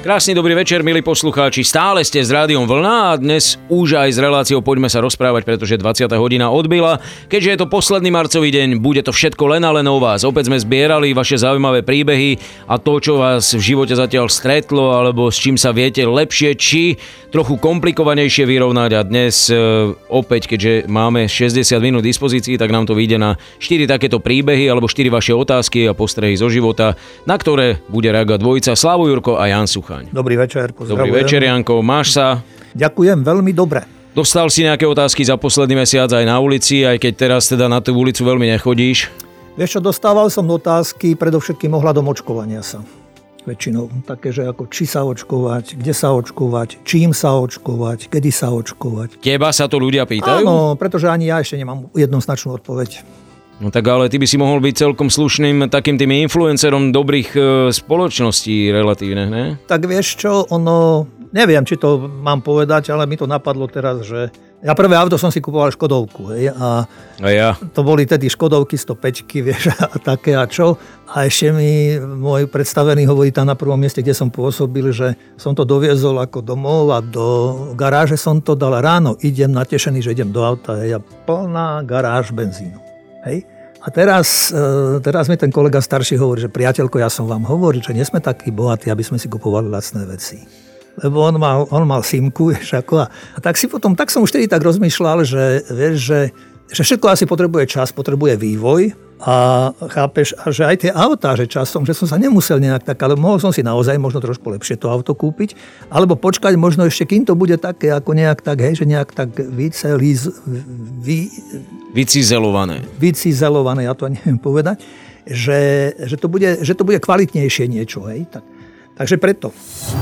Krásny dobrý večer, milí poslucháči. Stále ste s Rádiom Vlna a dnes už aj s reláciou Poďme sa rozprávať, pretože 20. hodina odbila. Keďže je to posledný marcový deň, bude to všetko len a len o vás. Opäť sme zbierali vaše zaujímavé príbehy a to, čo vás v živote zatiaľ stretlo, alebo s čím sa viete lepšie, či trochu komplikovanejšie vyrovnať. A dnes e, opäť, keďže máme 60 minút dispozícií, tak nám to vyjde na 4 takéto príbehy alebo 4 vaše otázky a postrehy zo života, na ktoré bude reagovať dvojica Slavu Jurko a Jan Such. Suchaň. Dobrý večer, pozdravujem. Dobrý večer, Janko. Máš sa? Ďakujem, veľmi dobre. Dostal si nejaké otázky za posledný mesiac aj na ulici, aj keď teraz teda na tú ulicu veľmi nechodíš? Vieš čo, dostával som otázky predovšetkým ohľadom očkovania sa. Väčšinou také, že ako či sa očkovať, kde sa očkovať, čím sa očkovať, kedy sa očkovať. Teba sa to ľudia pýtajú? Áno, pretože ani ja ešte nemám jednoznačnú odpoveď. No tak ale ty by si mohol byť celkom slušným takým tým influencerom dobrých e, spoločností relatívne, ne? Tak vieš čo, ono, neviem, či to mám povedať, ale mi to napadlo teraz, že ja prvé auto som si kupoval Škodovku, hej, a, a ja. to boli tedy Škodovky 105, vieš, a také a čo. A ešte mi môj predstavený hovorí tam na prvom mieste, kde som pôsobil, že som to doviezol ako domov a do garáže som to dal ráno. Idem natešený, že idem do auta, hej, a plná garáž benzínu. Hej? A teraz, e, teraz mi ten kolega starší hovorí, že priateľko, ja som vám hovoril, že nie sme takí bohatí, aby sme si kupovali lacné veci. Lebo on mal, on mal simku, vieš, ako a, a tak si potom, tak som už tedy tak rozmýšľal, že, vieš, že, že všetko asi potrebuje čas, potrebuje vývoj, a chápeš, a že aj tie autá, že časom, že som sa nemusel nejak tak, ale mohol som si naozaj možno trošku lepšie to auto kúpiť, alebo počkať možno ešte, kým to bude také, ako nejak tak, hej, že nejak tak vyceliz, vy, vycizelované. Vycizelované, ja to neviem povedať, že, že, to, bude, že to bude kvalitnejšie niečo, hej, tak, takže preto.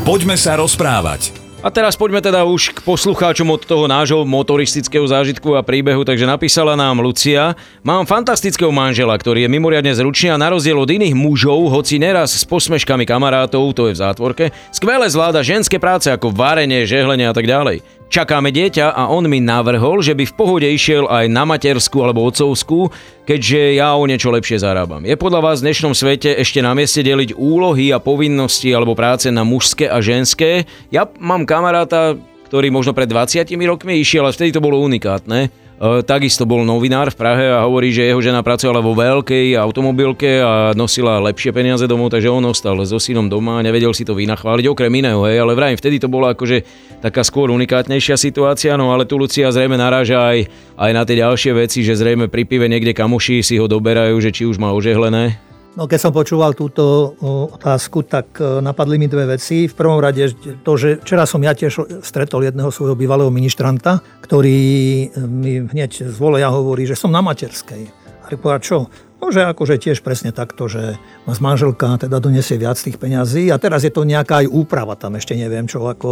Poďme sa rozprávať. A teraz poďme teda už k poslucháčom od toho nášho motoristického zážitku a príbehu, takže napísala nám Lucia. Mám fantastického manžela, ktorý je mimoriadne zručný a na rozdiel od iných mužov, hoci neraz s posmeškami kamarátov, to je v zátvorke, skvele zvláda ženské práce ako varenie, žehlenie a tak ďalej. Čakáme dieťa a on mi navrhol, že by v pohode išiel aj na materskú alebo otcovskú, keďže ja o niečo lepšie zarábam. Je podľa vás v dnešnom svete ešte na mieste deliť úlohy a povinnosti alebo práce na mužské a ženské? Ja mám kamaráta, ktorý možno pred 20 rokmi išiel, ale vtedy to bolo unikátne takisto bol novinár v Prahe a hovorí, že jeho žena pracovala vo veľkej automobilke a nosila lepšie peniaze domov, takže on ostal so synom doma a nevedel si to vynachváliť, okrem iného, hej, ale vrajím, vtedy to bola akože taká skôr unikátnejšia situácia, no ale tu Lucia zrejme naráža aj, aj na tie ďalšie veci, že zrejme pri pive niekde kamoši si ho doberajú, že či už má ožehlené, No keď som počúval túto otázku, tak e, napadli mi dve veci. V prvom rade to, že včera som ja tiež stretol jedného svojho bývalého ministranta, ktorý e, mi hneď z voleja hovorí, že som na materskej. A čo? No, že akože tiež presne takto, že z manželka teda donesie viac tých peňazí a teraz je to nejaká aj úprava tam, ešte neviem čo, ako,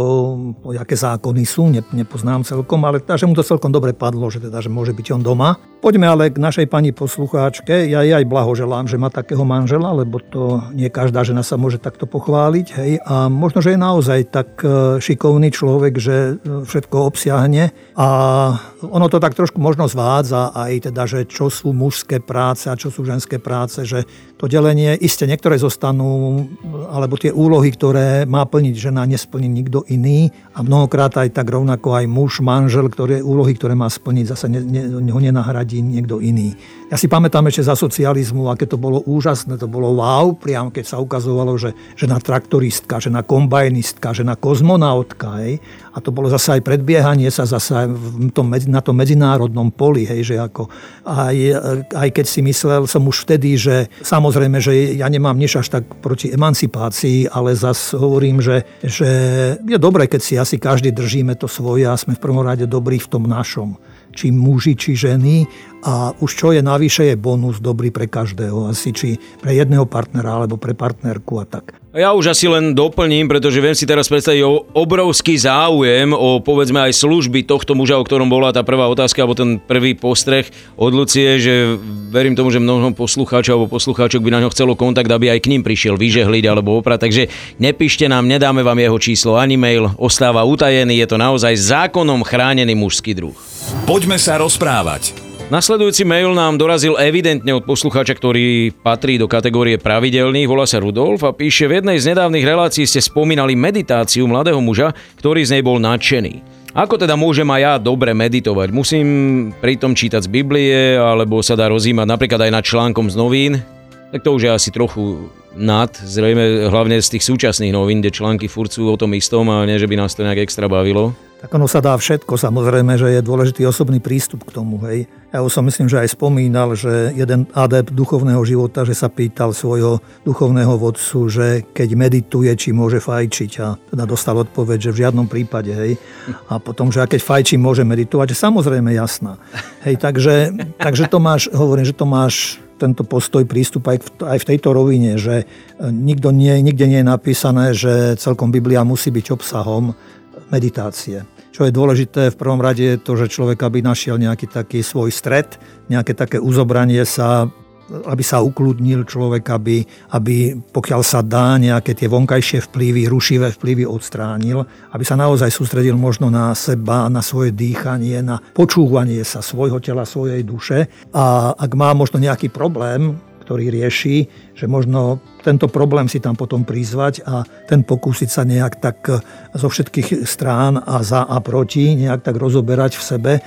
aké zákony sú, ne, nepoznám celkom, ale teda, že mu to celkom dobre padlo, že teda, že môže byť on doma. Poďme ale k našej pani poslucháčke. Ja jej aj blahoželám, že má takého manžela, lebo to nie každá žena sa môže takto pochváliť. Hej? A možno, že je naozaj tak e, šikovný človek, že e, všetko obsiahne. A ono to tak trošku možno zvádza aj teda, že čo sú mužské práce a čo sú ženské práce, že to delenie, iste niektoré zostanú, alebo tie úlohy, ktoré má plniť žena, nesplní nikto iný. A mnohokrát aj tak rovnako aj muž, manžel, ktoré úlohy, ktoré má splniť, zase ne, ne, ho nenahradí nahradí niekto iný. Ja si pamätám ešte za socializmu, aké to bolo úžasné, to bolo wow, priam keď sa ukazovalo, že žena traktoristka, žena kombajnistka, žena kozmonautka, hej. A to bolo zase aj predbiehanie sa zase tom, na tom medzinárodnom poli, hej, že ako aj, aj keď si myslel som už vtedy, že samozrejme, že ja nemám nič až tak proti emancipácii, ale zase hovorím, že, že je dobré, keď si asi každý držíme to svoje a sme v prvom rade dobrí v tom našom či muži, či ženy a už čo je navyše je bonus dobrý pre každého, asi či pre jedného partnera alebo pre partnerku a tak. Ja už asi len doplním, pretože viem si teraz predstaviť o obrovský záujem o povedzme aj služby tohto muža, o ktorom bola tá prvá otázka alebo ten prvý postreh od Lucie, že verím tomu, že mnoho poslucháčov alebo poslucháčok by na ňo chcelo kontakt, aby aj k ním prišiel vyžehliť alebo oprať. Takže nepíšte nám, nedáme vám jeho číslo ani mail, ostáva utajený, je to naozaj zákonom chránený mužský druh. Poďme sa rozprávať. Nasledujúci mail nám dorazil evidentne od poslucháča, ktorý patrí do kategórie pravidelných, volá sa Rudolf a píše, v jednej z nedávnych relácií ste spomínali meditáciu mladého muža, ktorý z nej bol nadšený. Ako teda môžem aj ja dobre meditovať? Musím pritom čítať z Biblie, alebo sa dá rozímať napríklad aj nad článkom z novín? Tak to už je asi trochu nad, zrejme hlavne z tých súčasných novín, kde články furt sú o tom istom a nie, že by nás to nejak extra bavilo. Tak ono sa dá všetko, samozrejme, že je dôležitý osobný prístup k tomu. Hej. Ja už som myslím, že aj spomínal, že jeden adept duchovného života, že sa pýtal svojho duchovného vodcu, že keď medituje, či môže fajčiť a teda dostal odpoveď, že v žiadnom prípade. Hej. A potom, že a keď fajčí, môže meditovať, že samozrejme jasná. Hej, takže, takže to máš, hovorím, že to máš tento postoj, prístup aj, aj v tejto rovine, že nikto nie, nikde nie je napísané, že celkom Biblia musí byť obsahom meditácie. Čo je dôležité v prvom rade je to, že človek aby našiel nejaký taký svoj stred, nejaké také uzobranie sa aby sa ukludnil človek, aby, aby pokiaľ sa dá nejaké tie vonkajšie vplyvy, rušivé vplyvy odstránil, aby sa naozaj sústredil možno na seba, na svoje dýchanie, na počúvanie sa svojho tela, svojej duše. A ak má možno nejaký problém, ktorý rieši, že možno tento problém si tam potom prizvať a ten pokúsiť sa nejak tak e, zo všetkých strán a za a proti nejak tak rozoberať v sebe. E,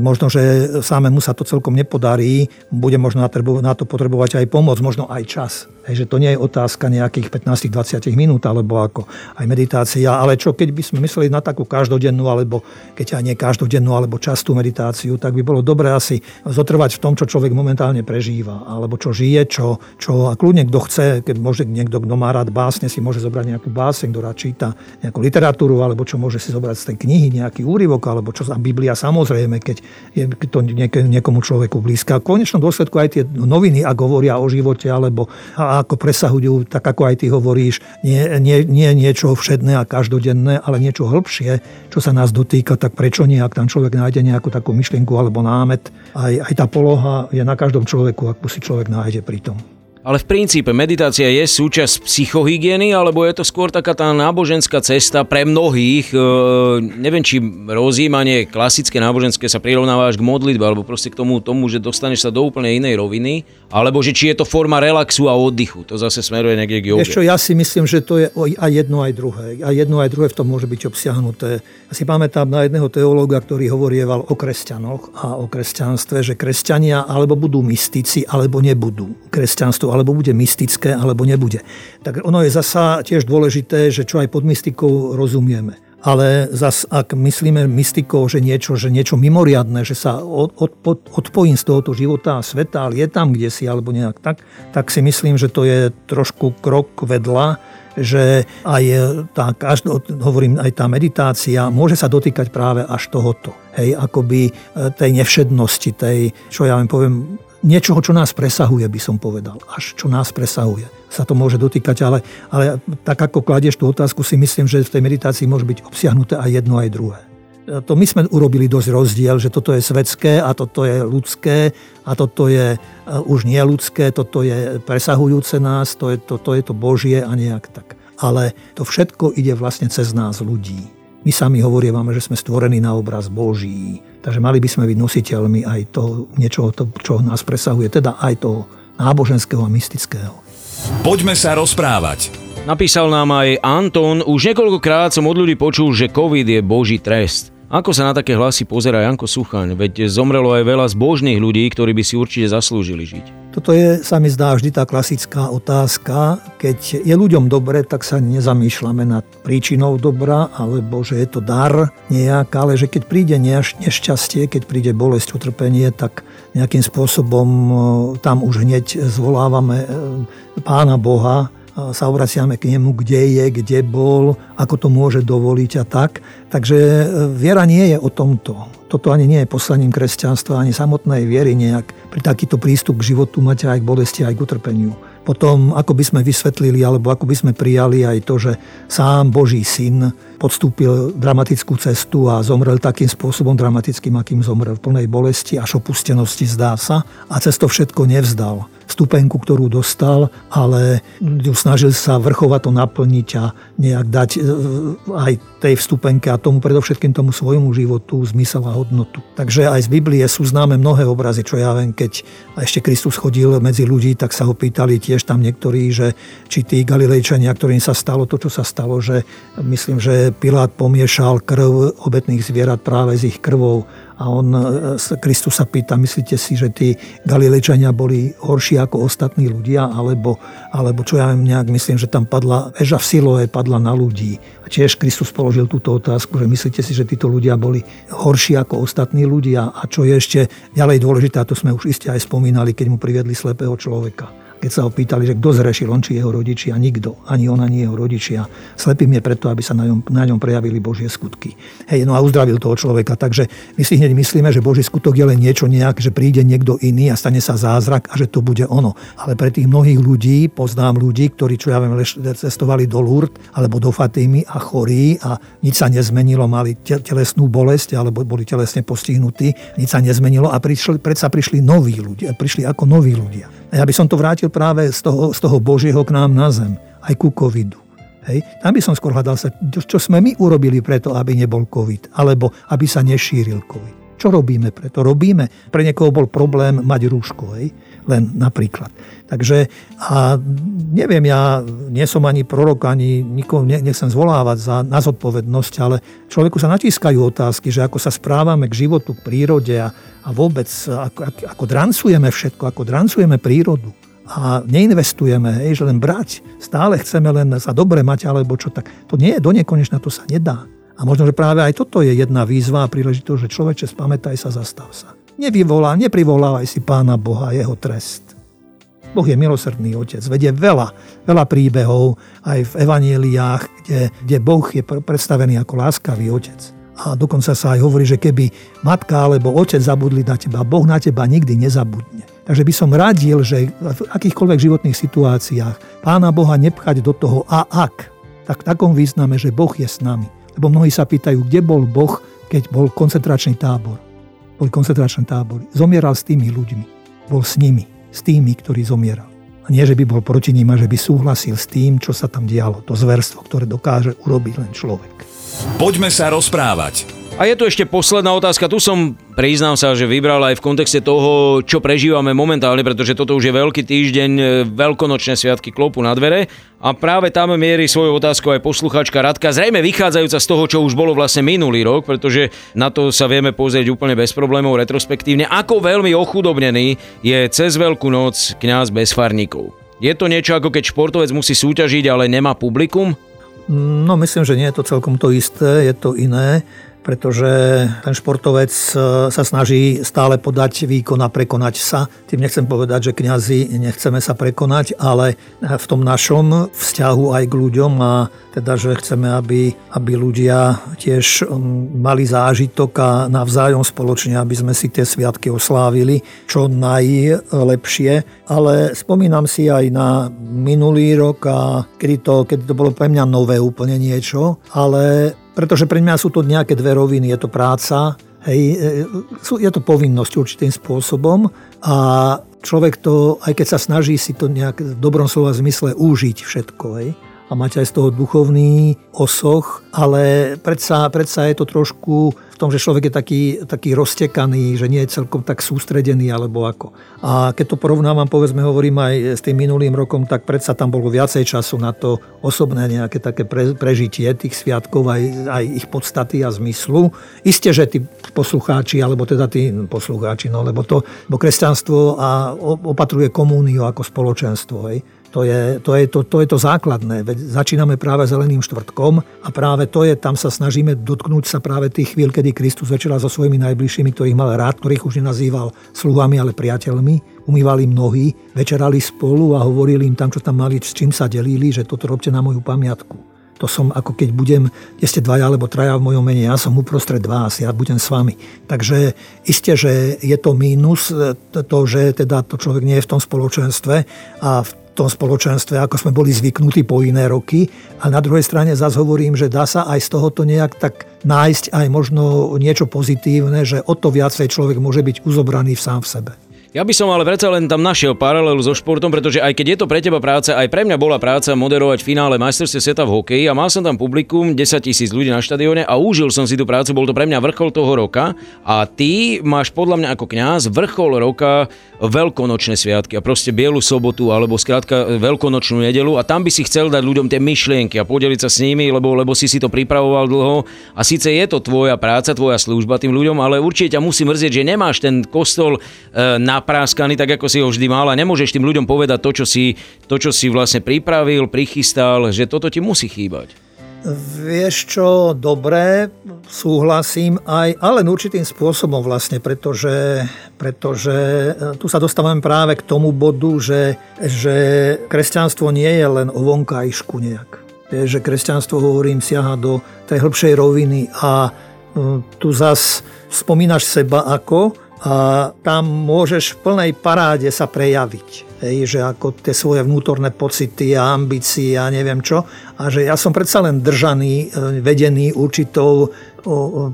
možno, že samému sa to celkom nepodarí, bude možno na to potrebovať aj pomoc, možno aj čas. Hej, že to nie je otázka nejakých 15-20 minút, alebo ako aj meditácia, ale čo keď by sme mysleli na takú každodennú, alebo keď aj nie každodennú, alebo častú meditáciu, tak by bolo dobre asi zotrvať v tom, čo človek momentálne prežíva, alebo čo žije, čo, čo a kľudne kto chce keď môže niekto, kto má rád básne, si môže zobrať nejakú báseň, kto rád číta nejakú literatúru, alebo čo môže si zobrať z tej knihy, nejaký úryvok, alebo čo za Biblia samozrejme, keď je to niekomu človeku blízka. V konečnom dôsledku aj tie noviny, ak hovoria o živote, alebo ako presahujú, tak ako aj ty hovoríš, nie, nie, nie niečo všedné a každodenné, ale niečo hĺbšie, čo sa nás dotýka, tak prečo nie, ak tam človek nájde nejakú takú myšlienku alebo námet, aj, aj tá poloha je na každom človeku, ak si človek nájde pri tom. Ale v princípe meditácia je súčasť psychohygieny, alebo je to skôr taká tá náboženská cesta pre mnohých, e, neviem, či rozjímanie klasické náboženské sa prirovnáva až k modlitbe, alebo proste k tomu, tomu, že dostaneš sa do úplne inej roviny, alebo že či je to forma relaxu a oddychu. To zase smeruje niekde k. Ešte, ja si myslím, že to je aj jedno, aj druhé. A jedno, aj druhé v tom môže byť obsiahnuté. Ja si pamätám na jedného teológa, ktorý hovorieval o kresťanoch a o kresťanstve, že kresťania alebo budú mystici, alebo nebudú. Kresťanstvo alebo bude mystické, alebo nebude. Tak ono je zasa tiež dôležité, že čo aj pod mystikou rozumieme. Ale zas, ak myslíme mystikou, že niečo, že niečo mimoriadne, že sa od, od, odpojím z tohoto života a sveta, ale je tam kde si, alebo nejak tak, tak si myslím, že to je trošku krok vedľa, že aj tá, každo, hovorím, aj tá meditácia môže sa dotýkať práve až tohoto. Hej, akoby e, tej nevšednosti, tej, čo ja vám poviem, niečoho, čo nás presahuje, by som povedal. Až čo nás presahuje. Sa to môže dotýkať, ale, ale tak ako kladieš tú otázku, si myslím, že v tej meditácii môže byť obsiahnuté aj jedno, aj druhé. To my sme urobili dosť rozdiel, že toto je svetské a toto je ľudské a toto je uh, už nie ľudské, toto je presahujúce nás, to je, to, to je to Božie a nejak tak. Ale to všetko ide vlastne cez nás ľudí. My sami hovorievame, že sme stvorení na obraz Boží. Takže mali by sme byť nositeľmi aj toho niečoho, to, čo nás presahuje, teda aj toho náboženského a mystického. Poďme sa rozprávať. Napísal nám aj Anton, už niekoľkokrát som od ľudí počul, že COVID je boží trest. Ako sa na také hlasy pozerá Janko Suchaň? Veď zomrelo aj veľa zbožných ľudí, ktorí by si určite zaslúžili žiť. Toto je, sa mi zdá, vždy tá klasická otázka. Keď je ľuďom dobre, tak sa nezamýšľame nad príčinou dobra, alebo že je to dar nejak, ale že keď príde nešťastie, keď príde bolesť, utrpenie, tak nejakým spôsobom e, tam už hneď zvolávame e, Pána Boha, sa obraciame k nemu, kde je, kde bol, ako to môže dovoliť a tak. Takže e, viera nie je o tomto. Toto ani nie je poslaním kresťanstva, ani samotnej viery nejak pri takýto prístup k životu mať aj k bolesti, aj k utrpeniu. Potom, ako by sme vysvetlili, alebo ako by sme prijali aj to, že sám Boží syn podstúpil dramatickú cestu a zomrel takým spôsobom dramatickým, akým zomrel v plnej bolesti až opustenosti zdá sa a cez to všetko nevzdal stupenku, ktorú dostal, ale snažil sa vrchovať to naplniť a nejak dať e, aj tej vstupenke a tomu predovšetkým tomu svojmu životu zmysel a hodnotu. Takže aj z Biblie sú známe mnohé obrazy, čo ja viem, keď ešte Kristus chodil medzi ľudí, tak sa ho pýtali tiež tam niektorí, že či tí Galilejčania, ktorým sa stalo to, čo sa stalo, že myslím, že Pilát pomiešal krv obetných zvierat práve s ich krvou a on, e, Kristus sa pýta, myslíte si, že tí Galilečania boli horší ako ostatní ľudia, alebo, alebo čo ja nejak myslím, že tam padla, väža v Siloe padla na ľudí. A tiež Kristus položil túto otázku, že myslíte si, že títo ľudia boli horší ako ostatní ľudia? A čo je ešte ďalej dôležité, a to sme už iste aj spomínali, keď mu priviedli slepého človeka keď sa ho pýtali, že kto zrešil, on či jeho rodičia, nikto, ani on, ani jeho rodičia. Slepým je preto, aby sa na ňom, na ňom prejavili Božie skutky. Hej, no a uzdravil toho človeka. Takže my si hneď myslíme, že Boží skutok je len niečo nejak, že príde niekto iný a stane sa zázrak a že to bude ono. Ale pre tých mnohých ľudí, poznám ľudí, ktorí, čo ja viem, cestovali do Lourdes alebo do Fatimy a chorí a nič sa nezmenilo, mali telesnú bolesť alebo boli telesne postihnutí, nič sa nezmenilo a prišli, predsa prišli noví ľudia, prišli ako noví ľudia. Ja by som to vrátil práve z toho, z toho Božieho k nám na zem, aj ku covidu. Hej. Tam by som skôr hľadal sa, čo sme my urobili preto, aby nebol COVID, alebo aby sa nešíril COVID. Čo robíme preto? Robíme. Pre niekoho bol problém mať rúško, hej? len napríklad. Takže a neviem, ja nie som ani prorok, ani nikoho nechcem zvolávať za, na zodpovednosť, ale človeku sa natískajú otázky, že ako sa správame k životu, k prírode a, a vôbec ako, ako, ako drancujeme všetko, ako drancujeme prírodu a neinvestujeme, hej, že len brať, stále chceme len sa dobre mať, alebo čo tak. To nie je do nekonečna, to sa nedá. A možno, že práve aj toto je jedna výzva a príležitosť, že človeče, spamätaj sa, zastav sa. Nevyvolá, neprivolávaj si Pána Boha, jeho trest. Boh je milosrdný otec, vedie veľa, veľa príbehov aj v evanieliách, kde, kde Boh je predstavený ako láskavý otec. A dokonca sa aj hovorí, že keby matka alebo otec zabudli na teba, Boh na teba nikdy nezabudne. Takže by som radil, že v akýchkoľvek životných situáciách Pána Boha nepchať do toho a ak, tak v takom význame, že Boh je s nami. Lebo mnohí sa pýtajú, kde bol Boh, keď bol koncentračný tábor. Boli koncentračné tábory. Zomieral s tými ľuďmi. Bol s nimi, s tými, ktorí zomieral. A nie, že by bol proti ním a že by súhlasil s tým, čo sa tam dialo. To zverstvo, ktoré dokáže urobiť len človek. Poďme sa rozprávať. A je tu ešte posledná otázka. Tu som, priznám sa, že vybral aj v kontexte toho, čo prežívame momentálne, pretože toto už je veľký týždeň, e, veľkonočné sviatky klopu na dvere. A práve tam mierí svoju otázku aj posluchačka Radka, zrejme vychádzajúca z toho, čo už bolo vlastne minulý rok, pretože na to sa vieme pozrieť úplne bez problémov retrospektívne, ako veľmi ochudobnený je cez Veľkú noc kňaz bez farníkov. Je to niečo ako keď športovec musí súťažiť, ale nemá publikum? No myslím, že nie je to celkom to isté, je to iné pretože ten športovec e, sa snaží stále podať výkon a prekonať sa. Tým nechcem povedať, že kňazi nechceme sa prekonať, ale v tom našom vzťahu aj k ľuďom a teda, že chceme, aby, aby ľudia tiež mali zážitok a navzájom spoločne, aby sme si tie sviatky oslávili čo najlepšie. Ale spomínam si aj na minulý rok a kedy to, kedy to bolo pre mňa nové úplne niečo, ale pretože pre mňa sú to nejaké dve roviny. Je to práca, hej, e, je to povinnosť určitým spôsobom a človek to, aj keď sa snaží si to nejak v dobrom slova zmysle užiť všetko, hej, a mať aj z toho duchovný osoch, ale predsa, predsa je to trošku v tom, že človek je taký, taký roztekaný, že nie je celkom tak sústredený alebo ako. A keď to porovnávam, povedzme, hovorím aj s tým minulým rokom, tak predsa tam bolo viacej času na to osobné nejaké také pre, prežitie tých sviatkov, aj, aj ich podstaty a zmyslu. Isté, že tí poslucháči, alebo teda tí poslucháči, no lebo to, bo kresťanstvo a opatruje komúniu ako spoločenstvo. Hej. To je to, je to, to, je to základné. Veď začíname práve zeleným štvrtkom a práve to je, tam sa snažíme dotknúť sa práve tých chvíľ, kedy Kristus večera so svojimi najbližšími, ktorých mal rád, ktorých už nenazýval sluhami, ale priateľmi, umývali mnohí, večerali spolu a hovorili im tam, čo tam mali, s čím sa delili, že toto robte na moju pamiatku. To som ako keď budem, kde ste dvaja alebo traja v mojom mene, ja som uprostred vás, ja budem s vami. Takže isté, že je to mínus, to, že teda to človek nie je v tom spoločenstve a v tom spoločenstve, ako sme boli zvyknutí po iné roky. A na druhej strane zase hovorím, že dá sa aj z tohoto nejak tak nájsť aj možno niečo pozitívne, že o to viacej človek môže byť uzobraný v sám v sebe. Ja by som ale predsa len tam našiel paralelu so športom, pretože aj keď je to pre teba práca, aj pre mňa bola práca moderovať finále majstrovstve sveta v hokeji a mal som tam publikum 10 tisíc ľudí na štadióne a užil som si tú prácu, bol to pre mňa vrchol toho roka a ty máš podľa mňa ako kňaz vrchol roka veľkonočné sviatky a proste bielu sobotu alebo skrátka veľkonočnú nedelu a tam by si chcel dať ľuďom tie myšlienky a podeliť sa s nimi, lebo, lebo si si to pripravoval dlho a síce je to tvoja práca, tvoja služba tým ľuďom, ale určite ťa musí mrzieť, že nemáš ten kostol e, na napráskaný, tak ako si ho vždy mal a nemôžeš tým ľuďom povedať to, čo si, to, čo si vlastne pripravil, prichystal, že toto ti musí chýbať. Vieš čo, dobre, súhlasím aj, ale určitým spôsobom vlastne, pretože, pretože e, tu sa dostávame práve k tomu bodu, že, že kresťanstvo nie je len o vonkajšku nejak. Je, že kresťanstvo, hovorím, siaha do tej hĺbšej roviny a e, tu zas spomínaš seba ako, a tam môžeš v plnej paráde sa prejaviť. Hej, že ako tie svoje vnútorné pocity a ambície a neviem čo. A že ja som predsa len držaný, e, vedený určitou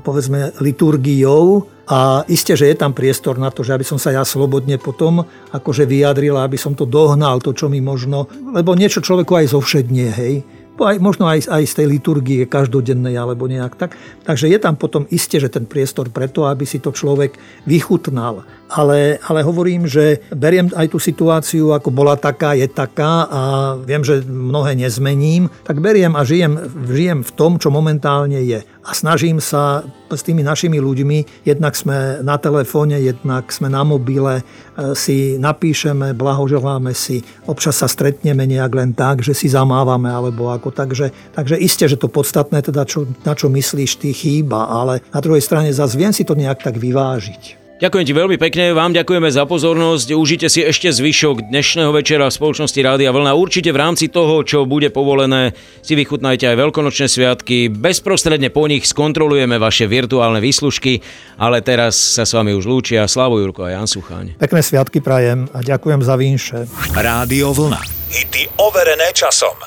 povedzme liturgiou a isté, že je tam priestor na to, že aby som sa ja slobodne potom akože vyjadril, aby som to dohnal, to, čo mi možno, lebo niečo človeku aj zovšednie, hej aj, možno aj, aj z tej liturgie každodennej alebo nejak tak. Takže je tam potom isté, že ten priestor preto, aby si to človek vychutnal. Ale, ale hovorím, že beriem aj tú situáciu, ako bola taká, je taká a viem, že mnohé nezmením, tak beriem a žijem, žijem v tom, čo momentálne je. A snažím sa s tými našimi ľuďmi, jednak sme na telefóne, jednak sme na mobile, e, si napíšeme, blahoželáme si, občas sa stretneme nejak len tak, že si zamávame, alebo ako takže, takže isté, že to podstatné, teda čo, na čo myslíš, ty chýba, ale na druhej strane zase viem si to nejak tak vyvážiť. Ďakujem ti veľmi pekne, vám ďakujeme za pozornosť. Užite si ešte zvyšok dnešného večera v spoločnosti Rádia Vlna. Určite v rámci toho, čo bude povolené, si vychutnajte aj veľkonočné sviatky. Bezprostredne po nich skontrolujeme vaše virtuálne výslužky, ale teraz sa s vami už lúčia Slavo Jurko a Jan Sucháň. Pekné sviatky prajem a ďakujem za vínše. Rádio Vlna. Hity overené časom.